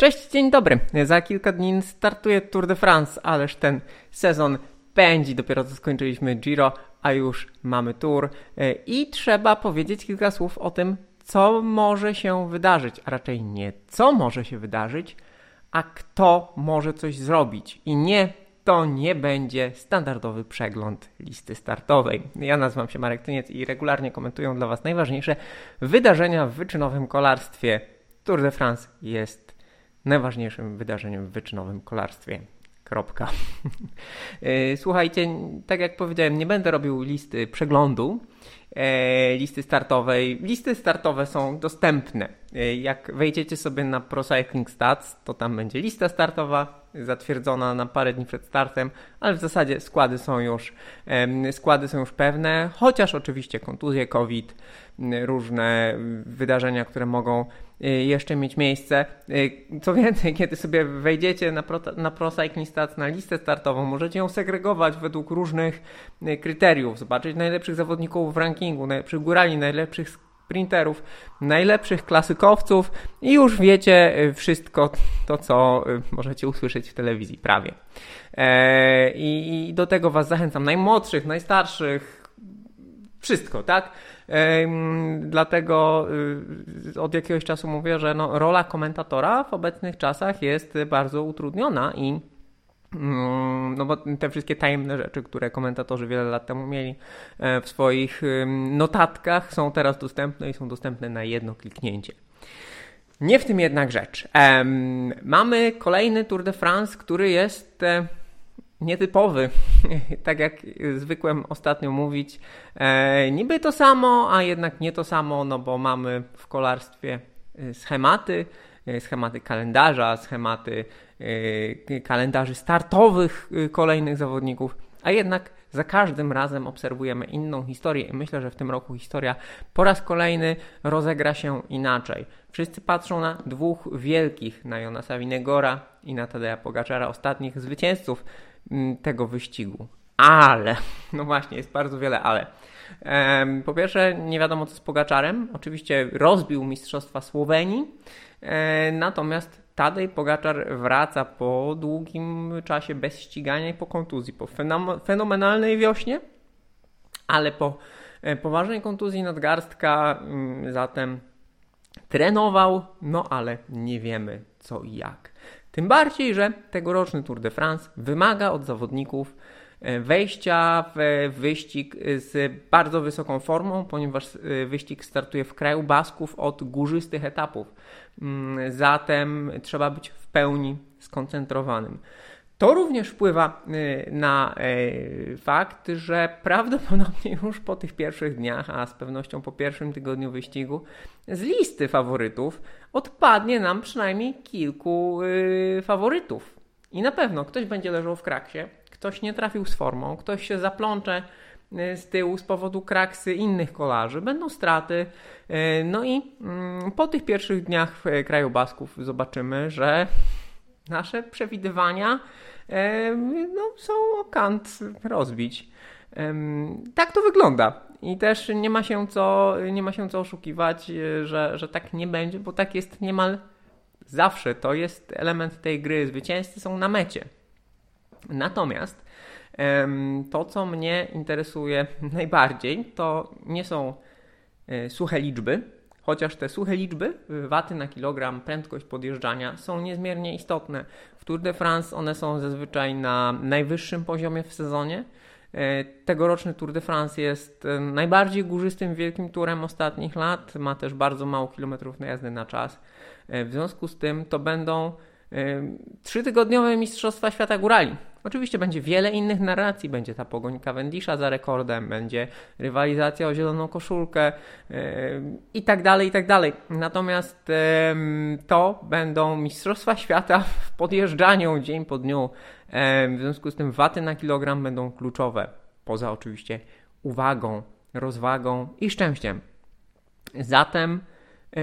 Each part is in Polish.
Cześć, dzień dobry. Za kilka dni startuje Tour de France, ależ ten sezon pędzi. Dopiero co skończyliśmy Giro, a już mamy Tour. I trzeba powiedzieć kilka słów o tym, co może się wydarzyć, a raczej nie co może się wydarzyć, a kto może coś zrobić. I nie, to nie będzie standardowy przegląd listy startowej. Ja nazywam się Marek Tyniec i regularnie komentuję dla Was najważniejsze wydarzenia w wyczynowym kolarstwie. Tour de France jest najważniejszym wydarzeniem w wyczynowym kolarstwie. Kropka. E, słuchajcie, tak jak powiedziałem, nie będę robił listy przeglądu, listy startowej. Listy startowe są dostępne. E, jak wejdziecie sobie na Pro Cycling Stats, to tam będzie lista startowa zatwierdzona na parę dni przed startem, ale w zasadzie składy są już, składy są już pewne, chociaż oczywiście kontuzje, COVID, różne wydarzenia, które mogą y, jeszcze mieć miejsce. Co więcej, kiedy sobie wejdziecie na Pro, na Pro Cycling Stats na listę startową, możecie ją segregować według różnych kryteriów, zobaczyć najlepszych zawodników rankingu, najlepszych górali, najlepszych sprinterów, najlepszych klasykowców i już wiecie wszystko to, co możecie usłyszeć w telewizji, prawie. E, I do tego Was zachęcam, najmłodszych, najstarszych, wszystko, tak? Dlatego y, od jakiegoś czasu mówię, że no, rola komentatora w obecnych czasach jest bardzo utrudniona i no bo te wszystkie tajemne rzeczy, które komentatorzy wiele lat temu mieli e, w swoich notatkach, są teraz dostępne i są dostępne na jedno kliknięcie. Nie w tym jednak rzecz. mamy kolejny Tour de France, który jest e, nietypowy, tak jak zwykłem ostatnio mówić. E, niby to samo, a jednak nie to samo, no bo mamy w kolarstwie schematy, schematy kalendarza, schematy kalendarzy startowych kolejnych zawodników, a jednak za każdym razem obserwujemy inną historię i myślę, że w tym roku historia po raz kolejny rozegra się inaczej. Wszyscy patrzą na dwóch wielkich, na Jonasa Winegora i na Tadeja Pogaczara, ostatnich zwycięzców Mm, tego wyścigu. Ale, no właśnie, jest bardzo wiele ale. Po pierwsze, nie wiadomo co z Pogaczarem. Oczywiście rozbił Mistrzostwa Słowenii, e, natomiast Tadej Pogaczar wraca po długim czasie bez ścigania i po kontuzji, po fenomenalnej wiośnie, ale po e, poważnej kontuzji nadgarstka, mm, zatem trenował, no ale nie wiemy co i jak. Tym bardziej, że tegoroczny Tour de France wymaga od zawodników e, wejścia w wyścig z bardzo wysoką formą, ponieważ e, wyścig startuje w kraju Basków od górzystych etapów. Mm, zatem trzeba być w pełni skoncentrowanym. To również wpływa y, na y, fakt, że prawdopodobnie już po tych pierwszych dniach, a z pewnością po pierwszym tygodniu wyścigu, z listy faworytów odpadnie nam przynajmniej kilku y, faworytów. I na pewno ktoś będzie leżał w kraksie, ktoś nie trafił z formą, ktoś się zaplącze z tyłu z powodu kraksy innych kolarzy, będą straty. No i mm, po tych pierwszych dniach w kraju Basków zobaczymy, że nasze przewidywania no, są o kant rozbić. Tak to wygląda. I też nie ma się co, nie ma się co oszukiwać, e, że, że tak nie będzie, bo tak jest niemal zawsze. To jest element tej gry. Zwycięzcy są na mecie. Natomiast to, co mnie interesuje najbardziej, to nie są e, suche liczby, chociaż te suche liczby, waty na kilogram, prędkość podjeżdżania są niezmiernie istotne. W Tour de France one są zazwyczaj na najwyższym poziomie w sezonie. E, tegoroczny Tour de France jest e, najbardziej górzystym wielkim turem ostatnich lat. Ma też bardzo mało kilometrów na jazdy na czas. W związku z tym to będą trzytygodniowe Mistrzostwa Świata Górali. Oczywiście będzie wiele innych narracji, będzie ta pogoń Cavendisha za rekordem, będzie rywalizacja o zieloną koszulkę i tak dalej, i tak dalej. Natomiast to będą Mistrzostwa Świata w podjeżdżaniu dzień po dniu. W związku z tym waty na kilogram będą kluczowe, poza oczywiście uwagą, rozwagą i szczęściem. Zatem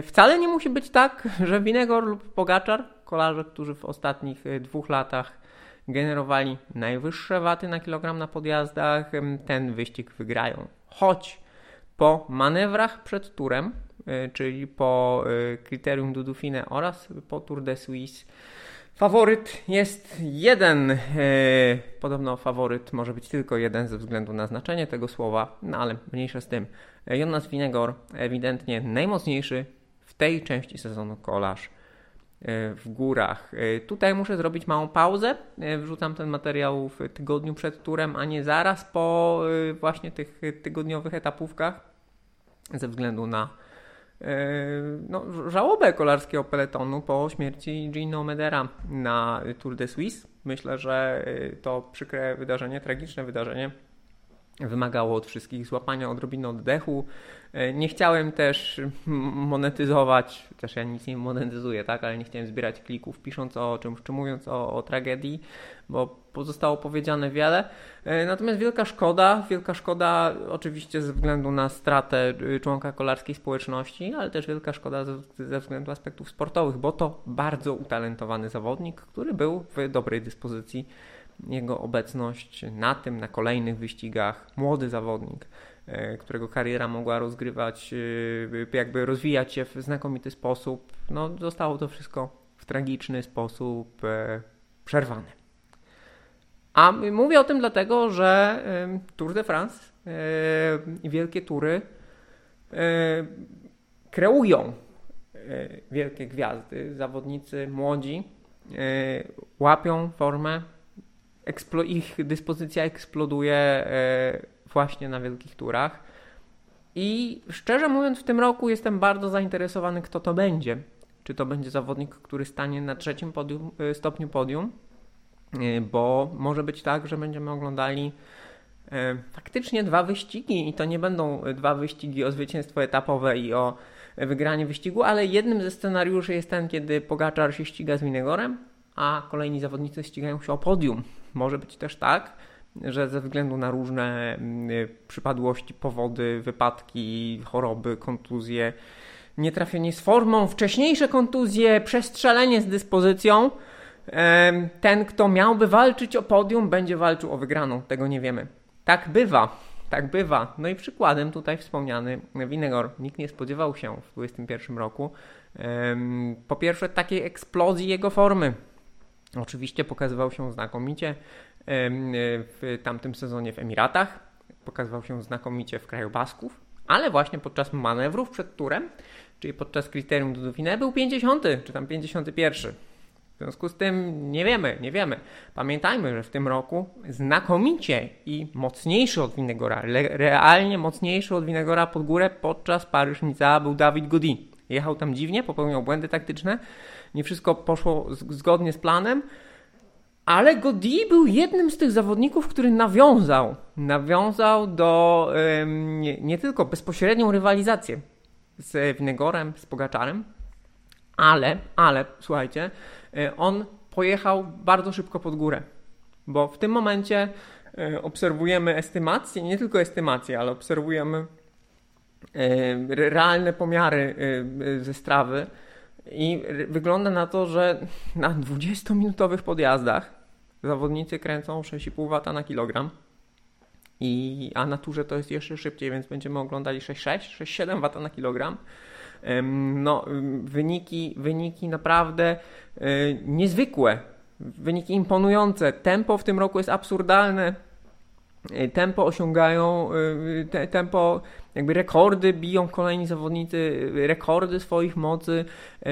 wcale nie musi być tak, że Winegor lub Pogaczar, kolarze, którzy w ostatnich e, dwóch latach generowali najwyższe waty na kilogram na podjazdach, ten wyścig wygrają. Choć po manewrach przed turem czyli po kryterium du Dauphiné oraz po Tour de Suisse. Faworyt jest jeden. Podobno faworyt może być tylko jeden ze względu na znaczenie tego słowa, no ale mniejsza z tym. Jonas Vinegor ewidentnie najmocniejszy tej części sezonu kolarz w górach. Tutaj muszę zrobić małą pauzę. Wrzucam ten materiał w tygodniu przed turem, a nie zaraz po właśnie tych tygodniowych etapówkach ze względu na no, żałobę kolarskiego peletonu po śmierci Gino Medera na Tour de Suisse. Myślę, że to przykre wydarzenie, tragiczne wydarzenie wymagało od wszystkich złapania odrobiny oddechu. E, nie chciałem też monetyzować, też ja nic nie monetyzuję, tak, ale nie chciałem zbierać klików pisząc o czymś, czy mówiąc o, o tragedii, bo pozostało powiedziane wiele. E, natomiast wielka szkoda, wielka szkoda oczywiście ze względu na stratę y, członka kolarskiej społeczności, ale też wielka szkoda ze względu aspektów sportowych, bo to bardzo utalentowany zawodnik, który był w dobrej dyspozycji jego obecność na tym, na kolejnych wyścigach. Młody zawodnik, e, którego kariera mogła rozgrywać, e, jakby rozwijać się w znakomity sposób. No, zostało to wszystko w tragiczny sposób e, przerwane. A mówię o tym dlatego, że Tour de France i wielkie tury kreują wielkie gwiazdy. Zawodnicy młodzi łapią formę ich dyspozycja eksploduje e, właśnie na wielkich turach. I szczerze mówiąc, w tym roku jestem bardzo zainteresowany, kto to będzie. Czy to będzie zawodnik, który stanie na trzecim podium, e, stopniu podium, e, bo może być tak, że będziemy oglądali faktycznie dwa wyścigi i to nie będą dwa wyścigi o zwycięstwo etapowe i o wygranie wyścigu, ale jednym ze scenariuszy jest ten, kiedy Pogaczar się ściga z Minegorem, a kolejni zawodnicy ścigają się o podium. Może być też tak, że ze względu na różne mm, przypadłości, powody, wypadki, choroby, kontuzje, nietrafienie z formą, wcześniejsze kontuzje, przestrzelenie z dyspozycją, ten, kto miałby walczyć o podium, będzie walczył o wygraną. Tego nie wiemy. Tak bywa. Tak bywa. No i przykładem tutaj wspomniany Winegor. Nikt nie spodziewał się w 2021 roku po pierwsze takiej eksplozji jego formy. Oczywiście pokazywał się znakomicie w tamtym sezonie w Emiratach, pokazywał się znakomicie w kraju Basków, ale właśnie podczas manewrów przed turem, czyli podczas kryterium do Dauphiné był 50 czy tam 51. W związku z tym nie wiemy, nie wiemy. Pamiętajmy, że w tym roku znakomicie i mocniejszy od Winegora, realnie mocniejszy od Winegora pod górę podczas Paryż-Niza był Dawid Godi. Jechał tam dziwnie, popełniał błędy taktyczne, nie wszystko poszło zgodnie z planem, ale Godi był jednym z tych zawodników, który nawiązał, nawiązał do nie, nie, tylko bezpośrednią rywalizację z Winegorem, z Pogaczarem, ale, ale, słuchajcie, e, on pojechał bardzo szybko pod górę, bo w tym momencie e, obserwujemy estymację, nie tylko estymację, ale obserwujemy e, realne pomiary ze strawy, i wygląda na to, że na 20-minutowych podjazdach zawodnicy kręcą 6,5 W na kilogram. I, a na turze to jest jeszcze szybciej, więc będziemy oglądali 6,6, 6,7 W na kilogram. No, wyniki, wyniki naprawdę e, niezwykłe, wyniki imponujące. Tempo w tym roku jest absurdalne. E, tempo osiągają, e, te, tempo jakby rekordy biją kolejni zawodnicy, rekordy swoich mocy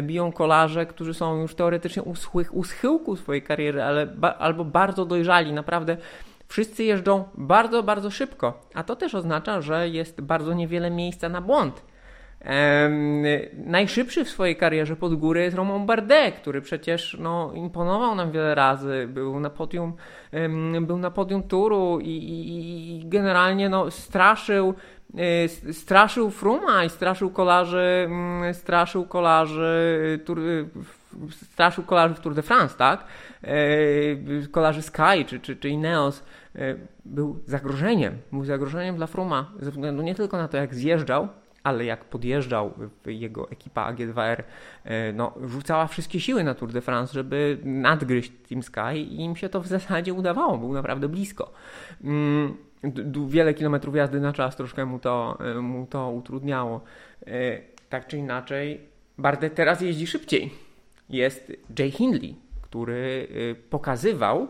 biją kolarze, którzy są już teoretycznie u, u schyłku swojej kariery, ale ba, albo bardzo dojrzali, naprawdę wszyscy jeżdżą bardzo, bardzo szybko, a to też oznacza, że jest bardzo niewiele miejsca na błąd. Ehm, najszybszy w swojej karierze pod górę jest Romain Bardet, który przecież no, imponował nam wiele razy, był na podium, był na podium turu i, i, i generalnie no, straszył Y, straszył Fruma i straszył kolarzy, straszył kolarzy, y, straszył kolarzy w Tour de France, tak? Kolarzy Sky czy, czy, czy Ineos był zagrożeniem, był zagrożeniem dla Fruma ze względu nie tylko na to, jak zjeżdżał, ale jak podjeżdżał jego ekipa AG2R, no, rzucała wszystkie siły na Tour de France, żeby nadgryźć Team Sky i im się to w zasadzie udawało, był naprawdę blisko. Mm, wiele kilometrów jazdy na czas troszkę mu to, e, mu to utrudniało. E, tak czy inaczej Bardet teraz jeździ szybciej. Jest Jay Hindley, który pokazywał,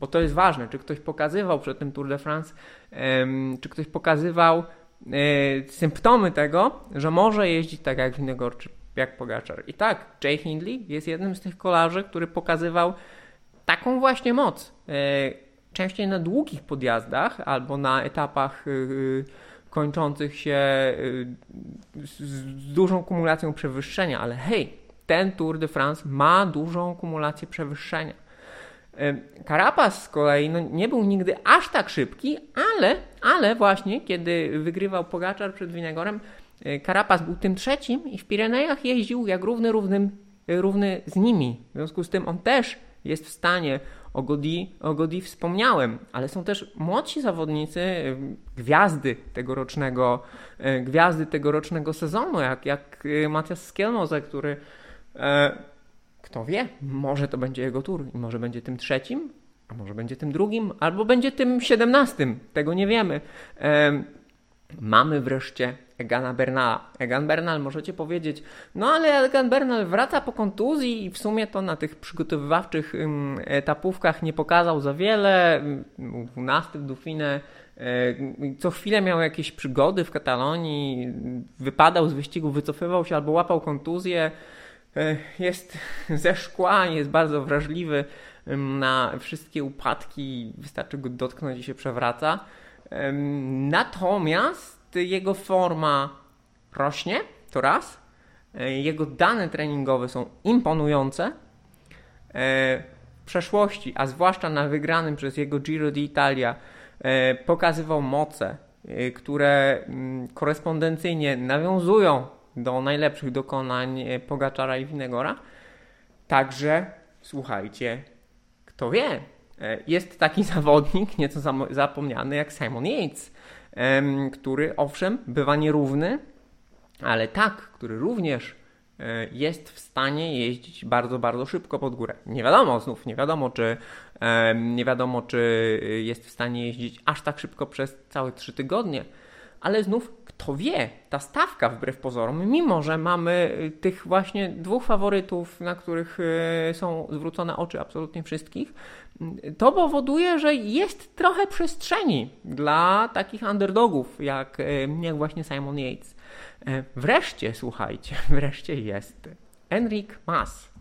bo to jest ważne, czy ktoś pokazywał przed tym Tour de France, czy ktoś pokazywał symptomy tego, że może jeździć tak jak Winegor czy jak Pogaczar. I tak, Jay Hindley jest jednym z tych kolarzy, który pokazywał taką właśnie moc. Y, częściej na długich podjazdach albo na etapach kończących się z dużą kumulacją przewyższenia, ale hej, ten Tour de France ma dużą kumulację przewyższenia. Carapaz z kolei no, nie był nigdy aż tak szybki, ale, ale właśnie kiedy wygrywał Pogaczar przed Winegorem, e, Carapaz był tym trzecim i w Pirenejach jeździł jak równy, równym, równy z nimi. W związku z tym on też jest w stanie, o Godi, o Godi wspomniałem, ale są też młodsi zawodnicy, gwiazdy tegorocznego, e, gwiazdy tegorocznego sezonu, jak, jak e, Matias Skielmoze, który E, kto wie, może to będzie jego tur i może będzie tym trzecim, a może będzie tym drugim, albo będzie tym siedemnastym. Tego nie wiemy. E, mamy wreszcie Egana Bernala. Egan Bernal możecie powiedzieć, no ale Egan Bernal wraca po kontuzji i w sumie to na tych przygotowywawczych etapówkach nie pokazał za wiele. 12 w Dauphinie. Co chwilę miał jakieś przygody w Katalonii, wypadał z wyścigu, wycofywał się albo łapał kontuzję. E, jest ze szkła, jest bardzo wrażliwy na wszystkie upadki, wystarczy go dotknąć i się przewraca. Natomiast jego forma rośnie, to raz. E, jego dane treningowe są imponujące. E, w przeszłości, a zwłaszcza na wygranym przez jego Giro d'Italia, pokazywał moce, które mm, korespondencyjnie nawiązują do najlepszych dokonań e, Pogaczara i Winegora. Także słuchajcie, kto wie, e, jest taki zawodnik, nieco zapomniany jak Simon Yates, który owszem bywa nierówny, ale tak, który również e, jest w stanie jeździć bardzo, bardzo szybko pod górę. Nie wiadomo, znów nie wiadomo, czy nie wiadomo, czy jest w stanie jeździć aż tak szybko przez całe trzy tygodnie, ale znów kto wie, ta stawka wbrew pozorom, mimo że mamy y, tych właśnie dwóch faworytów, na których y, są zwrócone oczy absolutnie wszystkich, y, to powoduje, że jest trochę przestrzeni dla takich underdogów, jak, jak właśnie Simon Yates. Wreszcie, słuchajcie, wreszcie jest Enric Mas.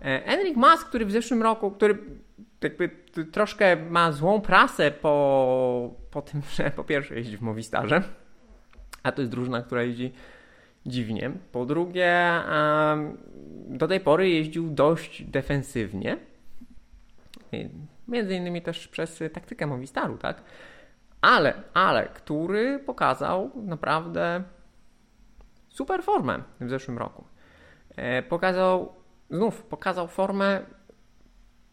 Enric Mas, który w zeszłym roku, który jakby troszkę ma złą prasę po, po tym, że po pierwsze jeździ w Movistarze, a to jest drużyna, która jeździ dziwnie. Po drugie, do tej pory jeździł dość defensywnie. Między innymi też przez taktykę Movistaru, tak? Ale, ale, który pokazał naprawdę super formę w zeszłym roku. E, pokazał, znów pokazał formę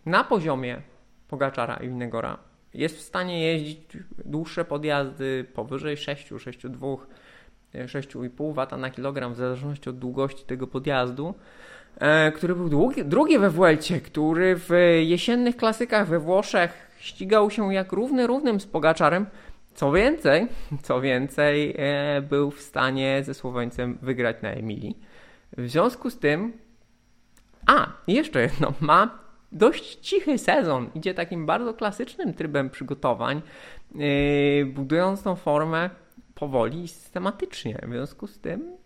na poziomie Pogaczara i Winegora. Jest w stanie jeździć dłuższe podjazdy powyżej 6, 6,2 6,5 W na kilogram w zależności od długości tego podjazdu, e, który był długi, drugi we Vuelcie, który w jesiennych klasykach we Włoszech ścigał się jak równy równym z Pogaczarem. Co więcej, co więcej, e, był w stanie ze Słoweńcem wygrać na Emilii. W związku z tym, a jeszcze jedno, ma dość cichy sezon. Idzie takim bardzo klasycznym trybem przygotowań, yy, budując tą formę powoli i systematycznie. W związku z tym,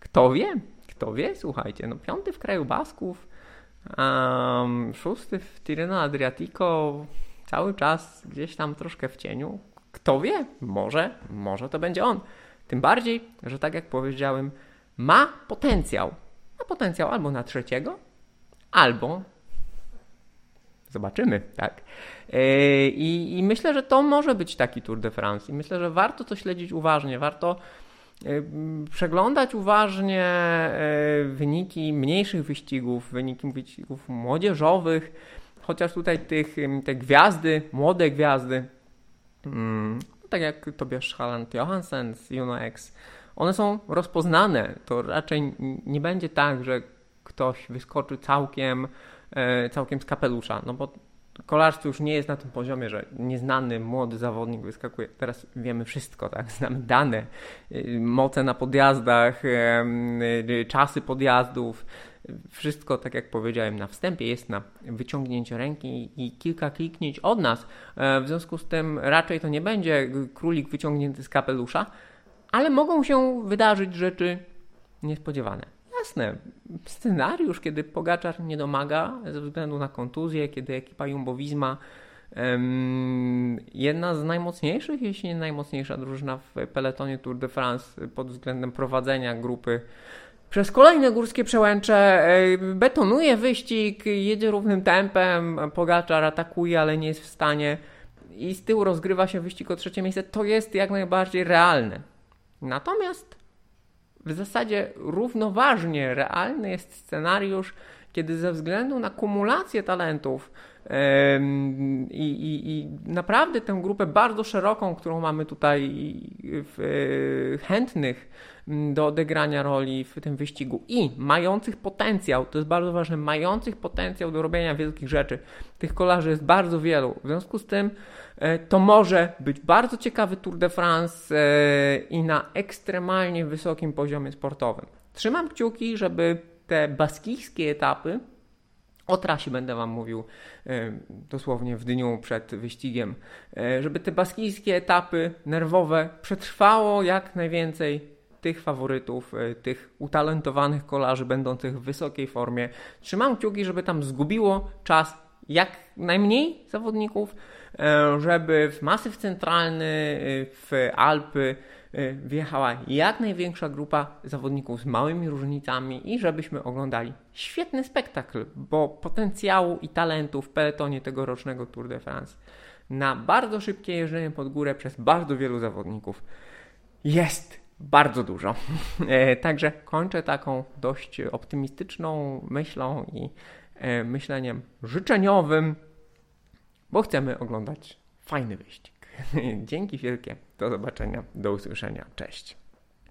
kto wie, kto wie, słuchajcie, no piąty w kraju Basków, um, szósty w Tirreno Adriatico, cały czas gdzieś tam troszkę w cieniu. Kto wie, może, może to będzie on. Tym bardziej, że tak jak powiedziałem, ma potencjał. Ma potencjał albo na trzeciego, albo Zobaczymy, tak. E, I, I, myślę, że to może być taki Tour de France. I myślę, że warto to śledzić uważnie, warto e, przeglądać uważnie e, wyniki mniejszych wyścigów, wyniki wyścigów młodzieżowych, chociaż tutaj tych, te gwiazdy, młode gwiazdy, mm, tak jak Tobiasz Halland Johansen z Juno X, one są rozpoznane. To raczej nie będzie tak, że ktoś wyskoczy całkiem całkiem z kapelusza, no bo kolarstwo już nie jest na tym poziomie, że nieznany młody zawodnik wyskakuje. Teraz wiemy wszystko, tak? Znamy dane, y, moce na podjazdach, y, czasy podjazdów. Wszystko, tak jak powiedziałem na wstępie, jest na wyciągnięcie ręki i kilka kliknięć od nas. E, w związku z tym raczej to nie będzie królik wyciągnięty z kapelusza, ale mogą się wydarzyć rzeczy niespodziewane. Jasne, scenariusz, kiedy Pogaczar nie domaga ze względu na kontuzję, kiedy ekipa Jumbo-Visma jedna z najmocniejszych, jeśli nie najmocniejsza drużyna w peletonie Tour de France pod względem prowadzenia grupy. Przez kolejne górskie przełęcze betonuje wyścig, jedzie równym tempem, Pogaczar atakuje, ale nie jest w stanie. I z tyłu rozgrywa się wyścig o trzecie miejsce, to jest jak najbardziej realne. Natomiast w zasadzie równoważnie realny jest scenariusz, kiedy ze względu na kumulację talentów i, i, naprawdę tę grupę bardzo szeroką, którą mamy tutaj w, chętnych do odegrania roli w tym wyścigu i mających potencjał, to jest bardzo ważne, mających potencjał do robienia wielkich rzeczy. Tych kolarzy jest bardzo wielu. W związku z tym E, to może być bardzo ciekawy Tour de France e, i na ekstremalnie wysokim poziomie sportowym. Trzymam kciuki, żeby te baskijskie etapy, o trasie będę Wam mówił e, dosłownie w dniu przed wyścigiem, żeby te baskijskie etapy nerwowe przetrwało jak najwięcej tych faworytów, tych utalentowanych kolarzy będących w wysokiej formie. Trzymam kciuki, żeby tam zgubiło czas jak najmniej zawodników, E, żeby w masyw centralny, e, w Alpy e, wjechała jak największa grupa zawodników z małymi różnicami i żebyśmy oglądali świetny spektakl, bo potencjału i talentu w peletonie tegorocznego Tour de France na bardzo szybkie jeżdżenie pod górę przez bardzo wielu zawodników jest bardzo dużo. Także kończę taką dość optymistyczną myślą i myśleniem życzeniowym bo chcemy oglądać fajny wyścig. Dzięki wielkie. Do zobaczenia. Do usłyszenia. Cześć.